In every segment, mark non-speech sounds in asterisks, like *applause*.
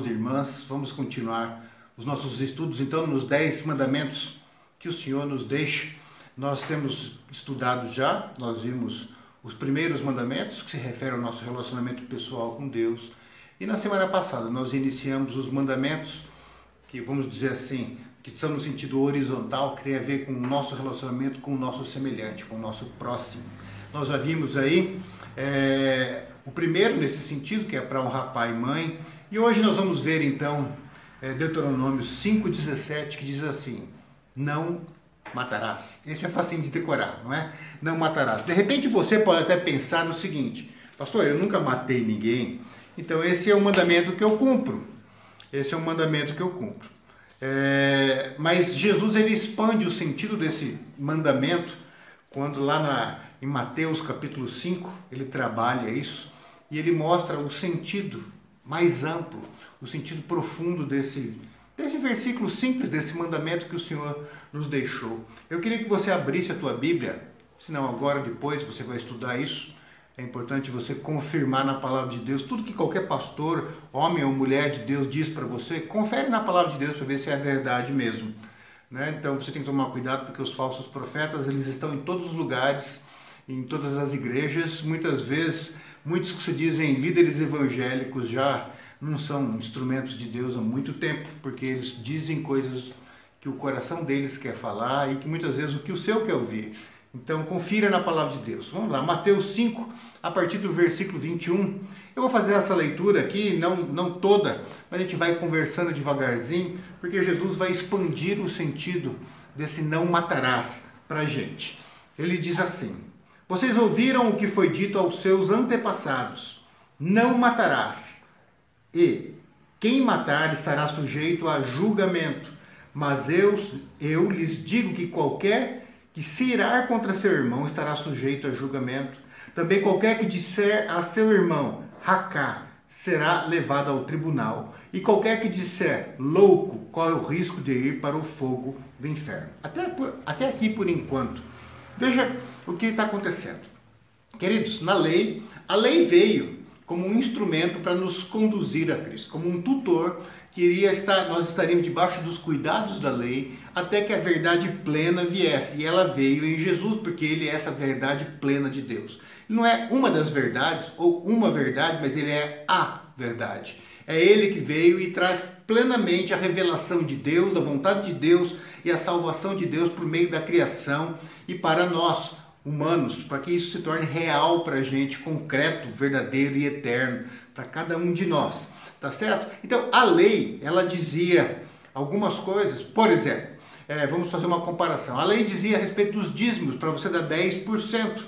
irmãos e irmãs. Vamos continuar os nossos estudos então nos dez mandamentos que o Senhor nos deixa. Nós temos estudado já, nós vimos os primeiros mandamentos que se referem ao nosso relacionamento pessoal com Deus. E na semana passada nós iniciamos os mandamentos que vamos dizer assim, que estão no sentido horizontal, que tem a ver com o nosso relacionamento com o nosso semelhante, com o nosso próximo. Nós já vimos aí é, o primeiro nesse sentido, que é para honrar pai e mãe, e hoje nós vamos ver então é, Deuteronômio 5,17, que diz assim: Não matarás. Esse é facinho de decorar, não é? Não matarás. De repente você pode até pensar no seguinte: Pastor, eu nunca matei ninguém, então esse é o mandamento que eu cumpro. Esse é o mandamento que eu cumpro. É, mas Jesus ele expande o sentido desse mandamento quando lá na, em Mateus capítulo 5 ele trabalha isso e ele mostra o sentido mais amplo, o sentido profundo desse, desse versículo simples, desse mandamento que o Senhor nos deixou. Eu queria que você abrisse a tua Bíblia, se não agora, depois você vai estudar isso. É importante você confirmar na palavra de Deus tudo que qualquer pastor, homem ou mulher de Deus diz para você. Confere na palavra de Deus para ver se é verdade mesmo. Né? Então você tem que tomar cuidado porque os falsos profetas eles estão em todos os lugares, em todas as igrejas. Muitas vezes, muitos que se dizem líderes evangélicos já não são instrumentos de Deus há muito tempo, porque eles dizem coisas que o coração deles quer falar e que muitas vezes o que o seu quer ouvir. Então, confira na palavra de Deus. Vamos lá, Mateus 5, a partir do versículo 21. Eu vou fazer essa leitura aqui, não, não toda, mas a gente vai conversando devagarzinho, porque Jesus vai expandir o sentido desse não matarás para a gente. Ele diz assim: Vocês ouviram o que foi dito aos seus antepassados: Não matarás. E quem matar estará sujeito a julgamento. Mas eu, eu lhes digo que qualquer que se irar contra seu irmão estará sujeito a julgamento. Também qualquer que disser a seu irmão, racá, será levado ao tribunal. E qualquer que disser louco, corre o risco de ir para o fogo do inferno. Até, por, até aqui por enquanto. Veja o que está acontecendo. Queridos, na lei, a lei veio como um instrumento para nos conduzir a Cristo, como um tutor que iria estar, nós estaríamos debaixo dos cuidados da lei até que a verdade plena viesse. E ela veio em Jesus, porque ele é essa verdade plena de Deus. Não é uma das verdades ou uma verdade, mas ele é a verdade. É ele que veio e traz plenamente a revelação de Deus, da vontade de Deus e a salvação de Deus por meio da criação e para nós, humanos, para que isso se torne real para a gente, concreto, verdadeiro e eterno, para cada um de nós. Tá certo? Então, a lei, ela dizia algumas coisas, por exemplo, é, vamos fazer uma comparação. A lei dizia a respeito dos dízimos, para você dar 10%.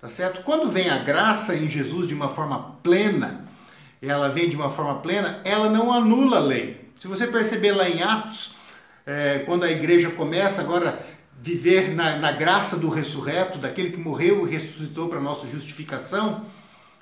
Tá certo? Quando vem a graça em Jesus de uma forma plena, ela vem de uma forma plena, ela não anula a lei. Se você perceber lá em Atos, é, quando a igreja começa agora viver na, na graça do ressurreto, daquele que morreu e ressuscitou para nossa justificação,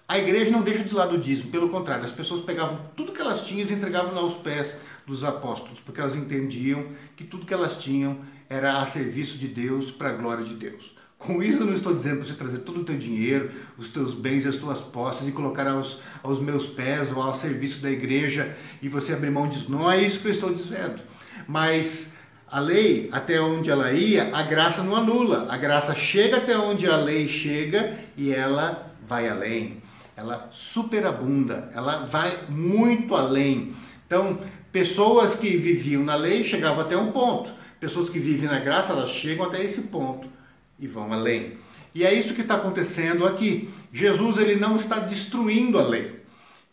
a igreja não deixa de lado o dízimo, pelo contrário, as pessoas pegavam tudo que elas tinham e entregavam aos pés dos apóstolos, porque elas entendiam que tudo que elas tinham era a serviço de Deus, para a glória de Deus. Com isso eu não estou dizendo para você trazer todo o teu dinheiro, os teus bens e as tuas posses e colocar aos, aos meus pés ou ao serviço da igreja e você abrir mão disso. Não é isso que eu estou dizendo. Mas a lei, até onde ela ia, a graça não anula. A graça chega até onde a lei chega e ela vai além ela superabunda, ela vai muito além. Então, pessoas que viviam na lei chegavam até um ponto, pessoas que vivem na graça, elas chegam até esse ponto e vão além. E é isso que está acontecendo aqui. Jesus ele não está destruindo a lei.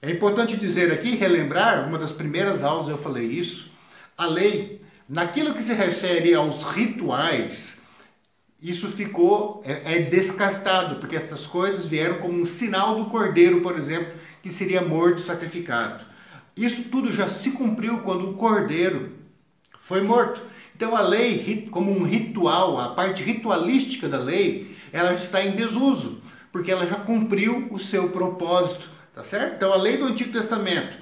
É importante dizer aqui, relembrar, uma das primeiras aulas eu falei isso, a lei, naquilo que se refere aos rituais, isso ficou é, é, descartado, porque estas coisas vieram como um sinal do cordeiro, por exemplo, que seria morto e sacrificado. Isso tudo já se cumpriu quando o cordeiro foi morto. Então a lei, como um ritual, a parte ritualística da lei, ela está em desuso, porque ela já cumpriu o seu propósito, tá certo? Então a lei do Antigo Testamento,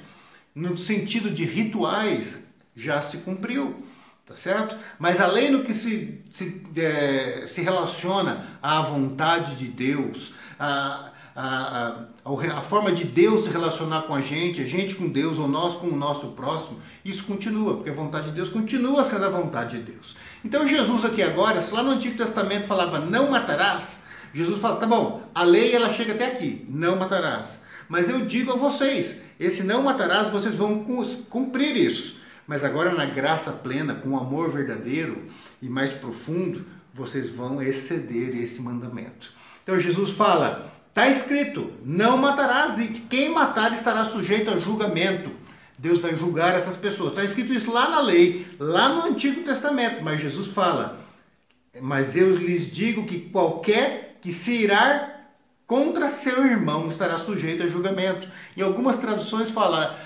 no sentido de rituais, já se cumpriu tá certo? Mas além do que se, se, é, se relaciona à vontade de Deus, a, a, a, forma de Deus se relacionar com a gente, a gente com Deus ou nós com o nosso próximo, isso continua, porque a vontade de Deus continua sendo a vontade de Deus. Então Jesus aqui agora, se lá no Antigo Testamento falava não matarás, Jesus fala, tá bom, a lei ela chega até aqui, não matarás. Mas eu digo a vocês, esse não matarás, vocês vão cumprir isso. Mas agora na graça plena, com amor verdadeiro e mais profundo, vocês vão exceder esse mandamento. Então Jesus fala: está escrito, não matarás, e quem matar estará sujeito a julgamento. Deus vai julgar essas pessoas. Está escrito isso lá na lei, lá no Antigo Testamento, mas Jesus fala: Mas eu lhes digo que qualquer que se irar contra seu irmão estará sujeito a julgamento. Em algumas traduções fala: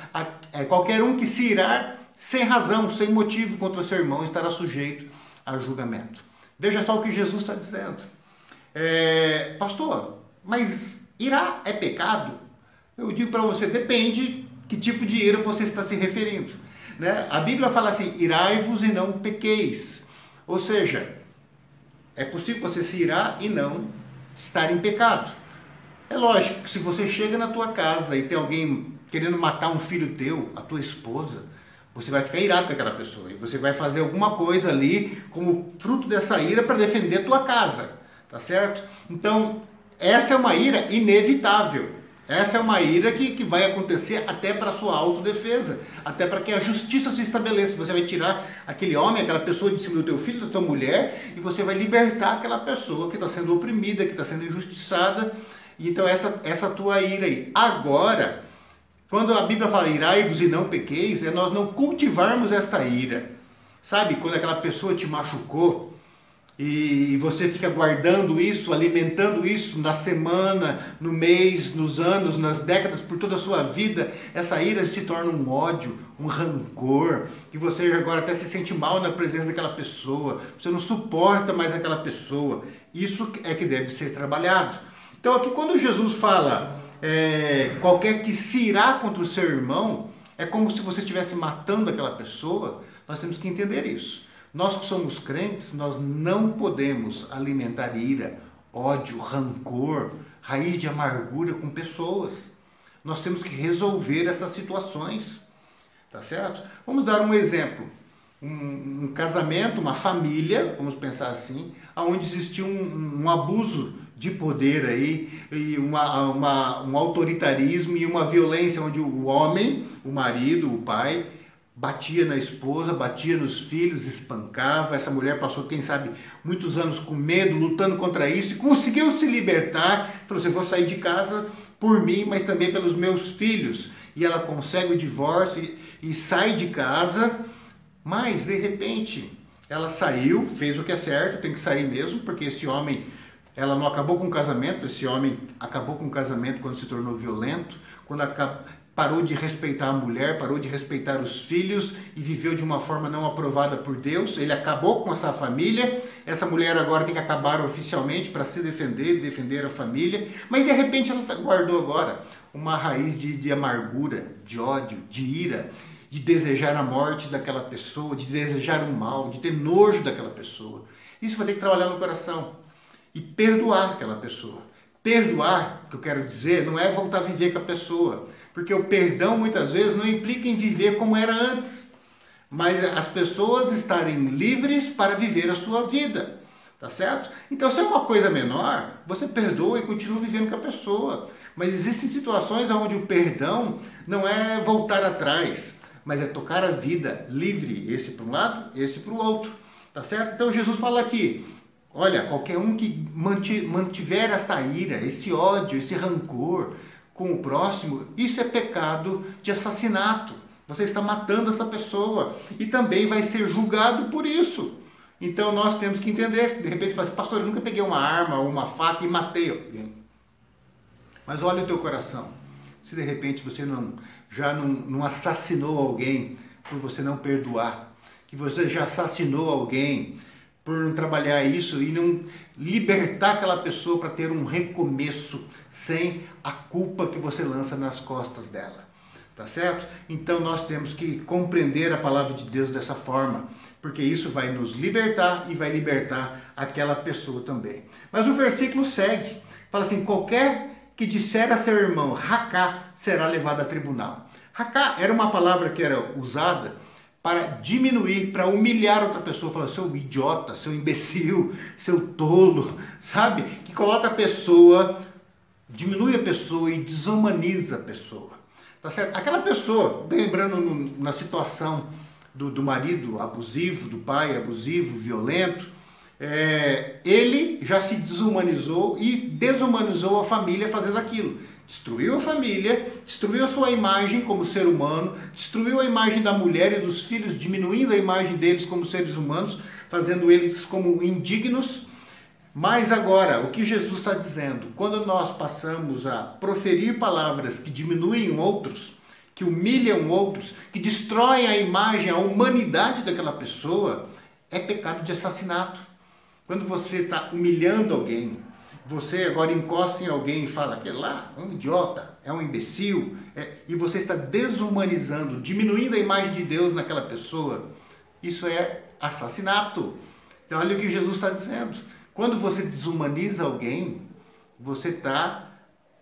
é, qualquer um que se irar sem razão, sem motivo contra seu irmão estará sujeito a julgamento. Veja só o que Jesus está dizendo. É, pastor, mas irá é pecado? Eu digo para você, depende que tipo de ira você está se referindo. Né? A Bíblia fala assim: irai-vos e não pequeis. Ou seja, é possível você se irar e não estar em pecado. É lógico que se você chega na tua casa e tem alguém querendo matar um filho teu, a tua esposa, você vai ficar irado com aquela pessoa e você vai fazer alguma coisa ali como fruto dessa ira para defender a tua casa, tá certo? Então, essa é uma ira inevitável. Essa é uma ira que, que vai acontecer até para sua autodefesa, até para que a justiça se estabeleça. Você vai tirar aquele homem, aquela pessoa de cima do teu filho, da tua mulher, e você vai libertar aquela pessoa que está sendo oprimida, que está sendo injustiçada. Então essa, essa tua ira aí. Agora, quando a Bíblia fala irai-vos e não pequeis, é nós não cultivarmos esta ira. Sabe, quando aquela pessoa te machucou e você fica guardando isso, alimentando isso na semana, no mês, nos anos, nas décadas, por toda a sua vida, essa ira se torna um ódio, um rancor, e você agora até se sente mal na presença daquela pessoa, você não suporta mais aquela pessoa. Isso é que deve ser trabalhado. Então, aqui, quando Jesus fala é, qualquer que se irá contra o seu irmão, é como se você estivesse matando aquela pessoa. Nós temos que entender isso. Nós que somos crentes, nós não podemos alimentar ira, ódio, rancor, raiz de amargura com pessoas. Nós temos que resolver essas situações. Tá certo? Vamos dar um exemplo. Um, um casamento, uma família, vamos pensar assim, onde existiu um, um abuso de poder aí, e uma, uma, um autoritarismo e uma violência onde o homem, o marido, o pai, batia na esposa, batia nos filhos, espancava. Essa mulher passou, quem sabe, muitos anos com medo, lutando contra isso e conseguiu se libertar. Falou: você vou sair de casa por mim, mas também pelos meus filhos. E ela consegue o divórcio e, e sai de casa, mas de repente ela saiu, fez o que é certo, tem que sair mesmo, porque esse homem ela não acabou com o casamento, esse homem acabou com o casamento quando se tornou violento, quando parou de respeitar a mulher, parou de respeitar os filhos e viveu de uma forma não aprovada por Deus. Ele acabou com essa família. Essa mulher agora tem que acabar oficialmente para se defender, defender a família. Mas de repente ela guardou agora uma raiz de, de amargura, de ódio, de ira, de desejar a morte daquela pessoa, de desejar o mal, de ter nojo daquela pessoa. Isso vai ter que trabalhar no coração e perdoar aquela pessoa. Perdoar, que eu quero dizer, não é voltar a viver com a pessoa, porque o perdão muitas vezes não implica em viver como era antes, mas as pessoas estarem livres para viver a sua vida. Tá certo? Então, se é uma coisa menor, você perdoa e continua vivendo com a pessoa. Mas existem situações onde o perdão não é voltar atrás, mas é tocar a vida livre, esse para um lado, esse para o outro. Tá certo? Então Jesus fala aqui: Olha, qualquer um que mantiver essa ira, esse ódio, esse rancor com o próximo, isso é pecado de assassinato. Você está matando essa pessoa e também vai ser julgado por isso. Então nós temos que entender. De repente você fala assim, pastor, eu nunca peguei uma arma ou uma faca e matei alguém. Mas olha o teu coração. Se de repente você não, já não, não assassinou alguém por você não perdoar, que você já assassinou alguém por não trabalhar isso e não libertar aquela pessoa para ter um recomeço sem a culpa que você lança nas costas dela. Tá certo? Então nós temos que compreender a palavra de Deus dessa forma, porque isso vai nos libertar e vai libertar aquela pessoa também. Mas o versículo segue, fala assim: qualquer que disser a seu irmão Raká será levado a tribunal. Raká era uma palavra que era usada para diminuir, para humilhar outra pessoa, falar seu idiota, seu imbecil, seu tolo, *laughs* sabe? Que coloca a pessoa, diminui a pessoa e desumaniza a pessoa. Tá certo? Aquela pessoa, lembrando na situação do, do marido abusivo, do pai abusivo, violento, é, ele já se desumanizou e desumanizou a família fazendo aquilo. Destruiu a família, destruiu a sua imagem como ser humano, destruiu a imagem da mulher e dos filhos, diminuindo a imagem deles como seres humanos, fazendo eles como indignos. Mas agora, o que Jesus está dizendo? Quando nós passamos a proferir palavras que diminuem outros, que humilham outros, que destroem a imagem, a humanidade daquela pessoa, é pecado de assassinato. Quando você está humilhando alguém, você agora encosta em alguém e fala que lá é um idiota, é um imbecil, é, e você está desumanizando, diminuindo a imagem de Deus naquela pessoa, isso é assassinato. Então, olha o que Jesus está dizendo. Quando você desumaniza alguém, você está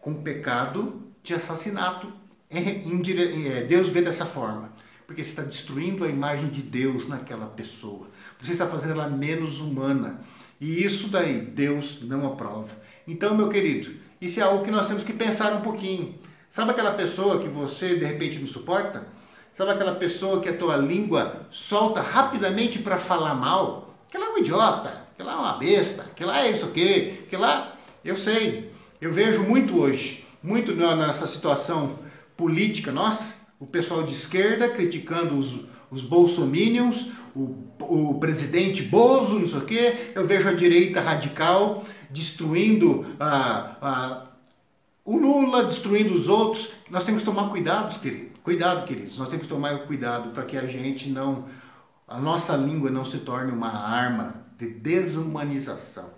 com pecado de assassinato. É, Deus vê dessa forma, porque você está destruindo a imagem de Deus naquela pessoa. Você está fazendo ela menos humana. E isso daí Deus não aprova. Então, meu querido, isso é algo que nós temos que pensar um pouquinho. Sabe aquela pessoa que você de repente não suporta? Sabe aquela pessoa que a tua língua solta rapidamente para falar mal? Que lá é um idiota, que lá é uma besta, que lá é isso aqui, que lá. Eu sei, eu vejo muito hoje, muito nessa situação política nossa, o pessoal de esquerda criticando os, os bolsominions, o, o presidente Bozo, não sei o quê, eu vejo a direita radical destruindo a, a, o Lula, destruindo os outros. Nós temos que tomar cuidado, querido. Cuidado, queridos. Nós temos que tomar cuidado para que a gente não, a nossa língua não se torne uma arma de desumanização.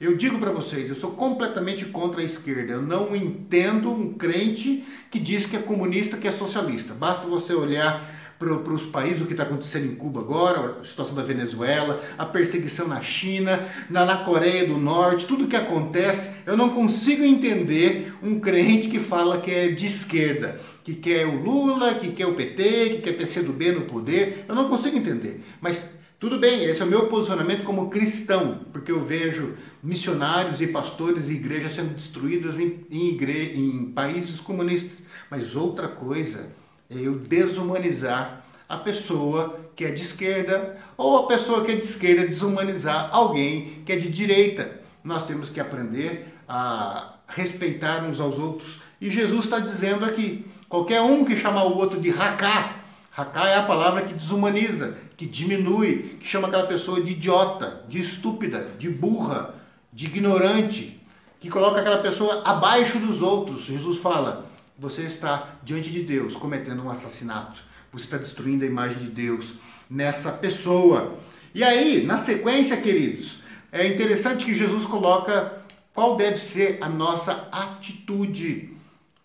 Eu digo para vocês, eu sou completamente contra a esquerda. Eu não entendo um crente que diz que é comunista, que é socialista. Basta você olhar para os países, o que está acontecendo em Cuba agora, a situação da Venezuela, a perseguição na China, na, na Coreia do Norte, tudo que acontece, eu não consigo entender um crente que fala que é de esquerda, que quer o Lula, que quer o PT, que quer PCdoB no poder, eu não consigo entender. Mas tudo bem, esse é o meu posicionamento como cristão, porque eu vejo missionários e pastores e igrejas sendo destruídas em, em, igre... em países comunistas. Mas outra coisa eu desumanizar a pessoa que é de esquerda ou a pessoa que é de esquerda desumanizar alguém que é de direita. Nós temos que aprender a respeitar uns aos outros. E Jesus está dizendo aqui: qualquer um que chamar o outro de racá, racá é a palavra que desumaniza, que diminui, que chama aquela pessoa de idiota, de estúpida, de burra, de ignorante, que coloca aquela pessoa abaixo dos outros. Jesus fala: você está diante de Deus cometendo um assassinato. Você está destruindo a imagem de Deus nessa pessoa. E aí, na sequência, queridos, é interessante que Jesus coloca qual deve ser a nossa atitude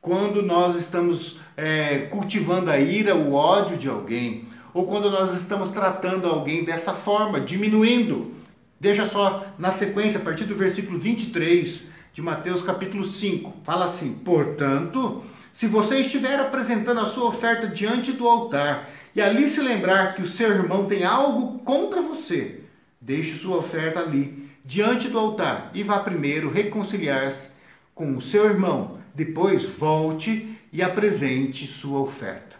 quando nós estamos é, cultivando a ira, o ódio de alguém, ou quando nós estamos tratando alguém dessa forma, diminuindo. Deixa só na sequência, a partir do versículo 23 de Mateus capítulo 5, fala assim: Portanto, se você estiver apresentando a sua oferta diante do altar e ali se lembrar que o seu irmão tem algo contra você, deixe sua oferta ali, diante do altar, e vá primeiro reconciliar-se com o seu irmão. Depois volte e apresente sua oferta.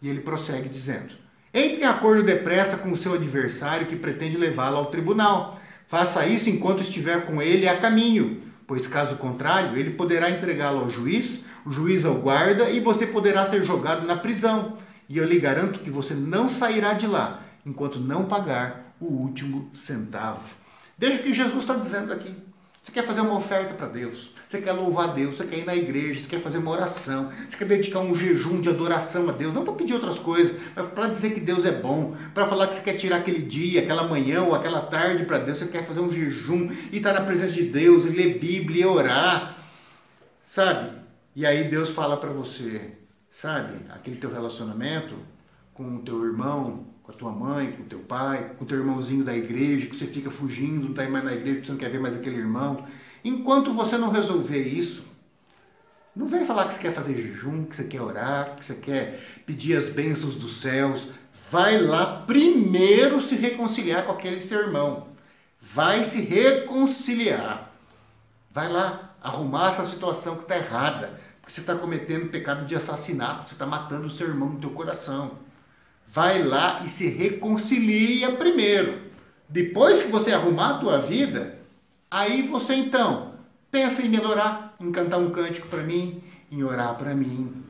E ele prossegue dizendo: Entre em acordo depressa com o seu adversário que pretende levá-lo ao tribunal. Faça isso enquanto estiver com ele a caminho, pois caso contrário, ele poderá entregá-lo ao juiz o juiz ao guarda e você poderá ser jogado na prisão. E eu lhe garanto que você não sairá de lá enquanto não pagar o último centavo. Veja o que Jesus está dizendo aqui. Você quer fazer uma oferta para Deus, você quer louvar Deus, você quer ir na igreja, você quer fazer uma oração, você quer dedicar um jejum de adoração a Deus, não para pedir outras coisas, mas para dizer que Deus é bom, para falar que você quer tirar aquele dia, aquela manhã ou aquela tarde para Deus, você quer fazer um jejum e estar tá na presença de Deus e ler Bíblia e orar, sabe? E aí Deus fala para você, sabe, aquele teu relacionamento com o teu irmão, com a tua mãe, com o teu pai, com o teu irmãozinho da igreja, que você fica fugindo, não está mais na igreja, que você não quer ver mais aquele irmão. Enquanto você não resolver isso, Não vem falar que você quer fazer jejum, que você quer orar, que você quer pedir as bênçãos dos céus. Vai lá primeiro se reconciliar com aquele seu irmão. Vai se reconciliar. Vai lá arrumar essa situação que está errada. Porque você está cometendo pecado de assassinato, você está matando o seu irmão no teu coração. Vai lá e se reconcilia primeiro. Depois que você arrumar a tua vida, aí você então pensa em melhorar, em cantar um cântico para mim, em orar para mim,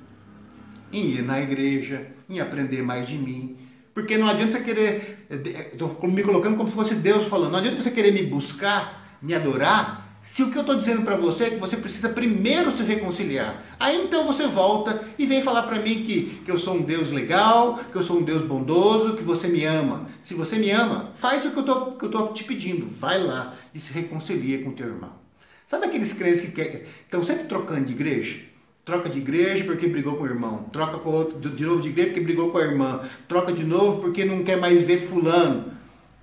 em ir na igreja, em aprender mais de mim. Porque não adianta você querer, estou me colocando como se fosse Deus falando, não adianta você querer me buscar, me adorar, se o que eu estou dizendo para você é que você precisa primeiro se reconciliar, aí então você volta e vem falar para mim que, que eu sou um Deus legal, que eu sou um Deus bondoso, que você me ama. Se você me ama, faz o que eu estou te pedindo, vai lá e se reconcilia com teu irmão. Sabe aqueles crentes que quer, estão sempre trocando de igreja? Troca de igreja porque brigou com o irmão, troca com outro, de novo de igreja porque brigou com a irmã, troca de novo porque não quer mais ver fulano.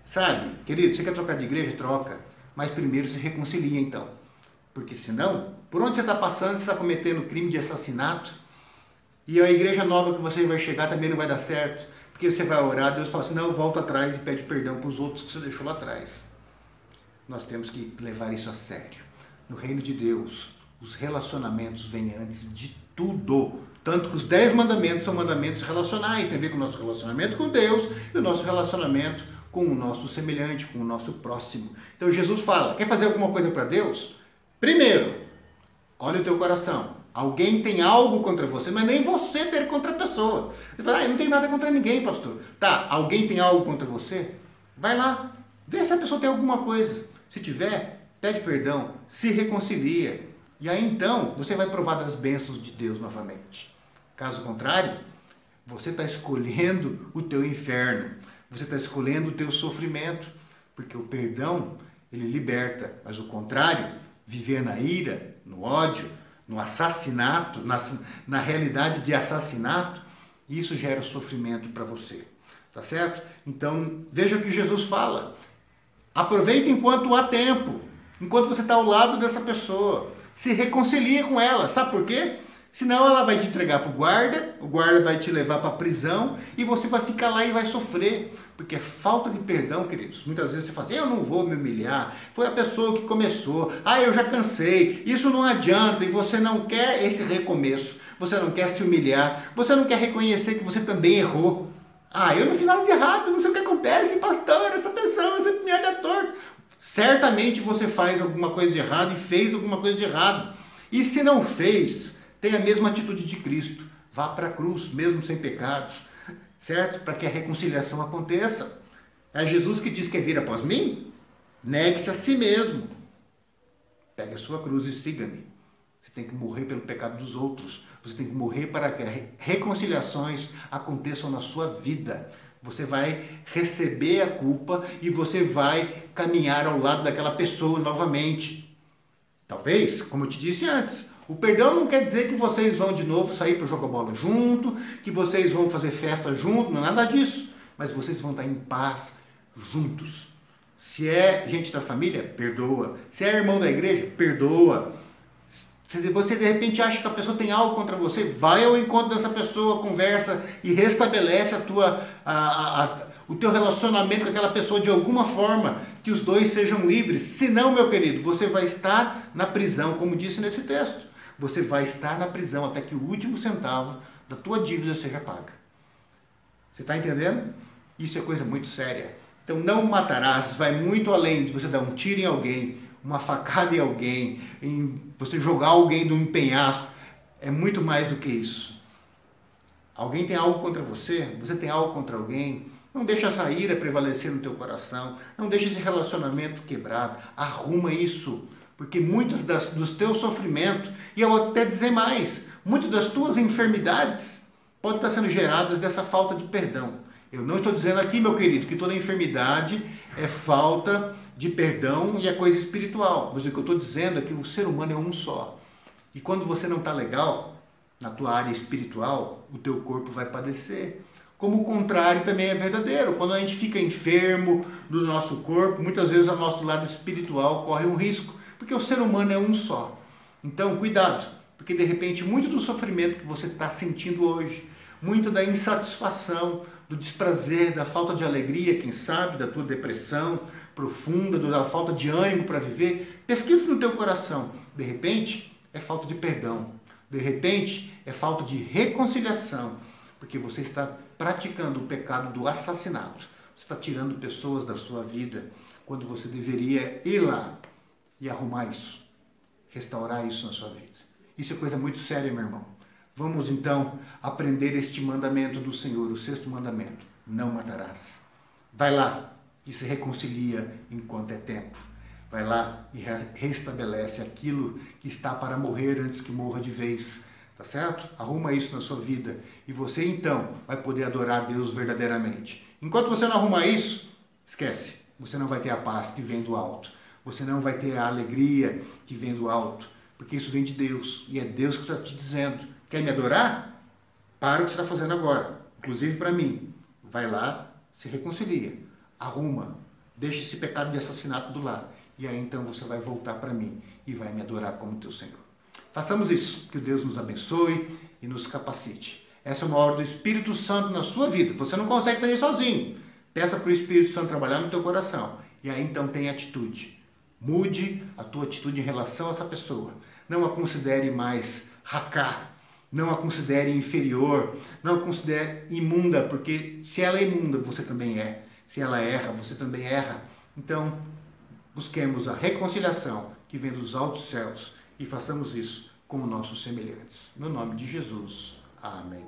Sabe, querido, você quer trocar de igreja? Troca mas primeiro se reconcilia então. Porque senão, por onde você está passando, você está cometendo crime de assassinato, e a igreja nova que você vai chegar também não vai dar certo, porque você vai orar, Deus fala assim, não, volta atrás e pede perdão para os outros que você deixou lá atrás. Nós temos que levar isso a sério. No reino de Deus, os relacionamentos vêm antes de tudo. Tanto que os dez mandamentos são mandamentos relacionais, tem a ver com o nosso relacionamento com Deus e o nosso relacionamento com o nosso semelhante, com o nosso próximo. Então Jesus fala: quer fazer alguma coisa para Deus? Primeiro, olha o teu coração. Alguém tem algo contra você, mas nem você ter contra a pessoa. Você fala, ah, não tenho nada contra ninguém, pastor. Tá, alguém tem algo contra você? Vai lá, vê se a pessoa tem alguma coisa. Se tiver, pede perdão, se reconcilia. E aí então você vai provar das bênçãos de Deus novamente. Caso contrário, você está escolhendo o teu inferno. Você está escolhendo o teu sofrimento, porque o perdão, ele liberta, mas o contrário, viver na ira, no ódio, no assassinato, na, na realidade de assassinato, isso gera sofrimento para você. Tá certo? Então, veja o que Jesus fala. Aproveite enquanto há tempo, enquanto você está ao lado dessa pessoa. Se reconcilie com ela. Sabe por quê? Senão ela vai te entregar para o guarda, o guarda vai te levar para a prisão e você vai ficar lá e vai sofrer. Porque é falta de perdão, queridos. Muitas vezes você fala assim, eu não vou me humilhar, foi a pessoa que começou, ah, eu já cansei, isso não adianta, e você não quer esse recomeço, você não quer se humilhar, você não quer reconhecer que você também errou. Ah, eu não fiz nada de errado, não sei o que acontece, pastor, essa pessoa, esse me olha torto. Certamente você faz alguma coisa de errado e fez alguma coisa de errado. E se não fez, tem a mesma atitude de Cristo. Vá para a cruz, mesmo sem pecados, certo? Para que a reconciliação aconteça. É Jesus que diz que é vir após mim? Negue-se a si mesmo. Pegue a sua cruz e siga-me. Você tem que morrer pelo pecado dos outros. Você tem que morrer para que reconciliações aconteçam na sua vida. Você vai receber a culpa e você vai caminhar ao lado daquela pessoa novamente. Talvez, como eu te disse antes, o perdão não quer dizer que vocês vão de novo sair para jogar bola junto, que vocês vão fazer festa junto, não é nada disso. Mas vocês vão estar em paz juntos. Se é gente da família, perdoa. Se é irmão da igreja, perdoa. Se você de repente acha que a pessoa tem algo contra você, vai ao encontro dessa pessoa, conversa e restabelece a tua, a, a, a, o teu relacionamento com aquela pessoa de alguma forma, que os dois sejam livres. Senão, meu querido, você vai estar na prisão, como disse nesse texto você vai estar na prisão até que o último centavo da tua dívida seja paga. Você está entendendo? Isso é coisa muito séria. Então, não matarás vai muito além de você dar um tiro em alguém, uma facada em alguém, em você jogar alguém do penhasco. É muito mais do que isso. Alguém tem algo contra você, você tem algo contra alguém, não deixa essa ira prevalecer no teu coração, não deixa esse relacionamento quebrado, arruma isso. Porque muitos das, dos teus sofrimentos, e eu vou até dizer mais, muitas das tuas enfermidades podem estar sendo geradas dessa falta de perdão. Eu não estou dizendo aqui, meu querido, que toda enfermidade é falta de perdão e é coisa espiritual. Mas o que eu estou dizendo é que o ser humano é um só. E quando você não está legal na tua área espiritual, o teu corpo vai padecer. Como o contrário também é verdadeiro. Quando a gente fica enfermo do nosso corpo, muitas vezes o nosso lado espiritual corre um risco porque o ser humano é um só. Então, cuidado, Porque de repente muito do sofrimento que você está sentindo hoje, muito da insatisfação, do desprazer, da falta de alegria, quem sabe, da tua depressão profunda, da falta de ânimo para viver, pesquisa no teu coração. De repente, é falta de perdão. De repente, é falta de reconciliação, porque você está praticando o pecado do assassinato. Você está tirando pessoas da sua vida quando você deveria ir lá e arrumar isso, restaurar isso na sua vida. Isso é coisa muito séria, meu irmão. Vamos então aprender este mandamento do Senhor, o sexto mandamento: não matarás. Vai lá e se reconcilia enquanto é tempo. Vai lá e restabelece aquilo que está para morrer antes que morra de vez. Tá certo? Arruma isso na sua vida e você então vai poder adorar Deus verdadeiramente. Enquanto você não arrumar isso, esquece. Você não vai ter a paz que vem do alto. Você não vai ter a alegria que vem do alto. Porque isso vem de Deus. E é Deus que está te dizendo Quer me adorar? Para o que você está fazendo agora. Inclusive para mim. Vai lá, se reconcilia, arruma, deixa esse pecado de assassinato do lado. E aí então você vai voltar para mim e vai me adorar como teu Senhor. Façamos isso. Que Deus nos abençoe e nos capacite. Essa é uma obra do Espírito Santo na sua vida. Você não consegue fazer sozinho. Peça para o Espírito Santo trabalhar no teu coração. E aí então tem atitude. Mude a tua atitude em relação a essa pessoa. Não a considere mais racá, não a considere inferior, não a considere imunda, porque se ela é imunda, você também é. Se ela erra, você também erra. Então, busquemos a reconciliação que vem dos altos céus e façamos isso com os nossos semelhantes. No nome de Jesus. Amém.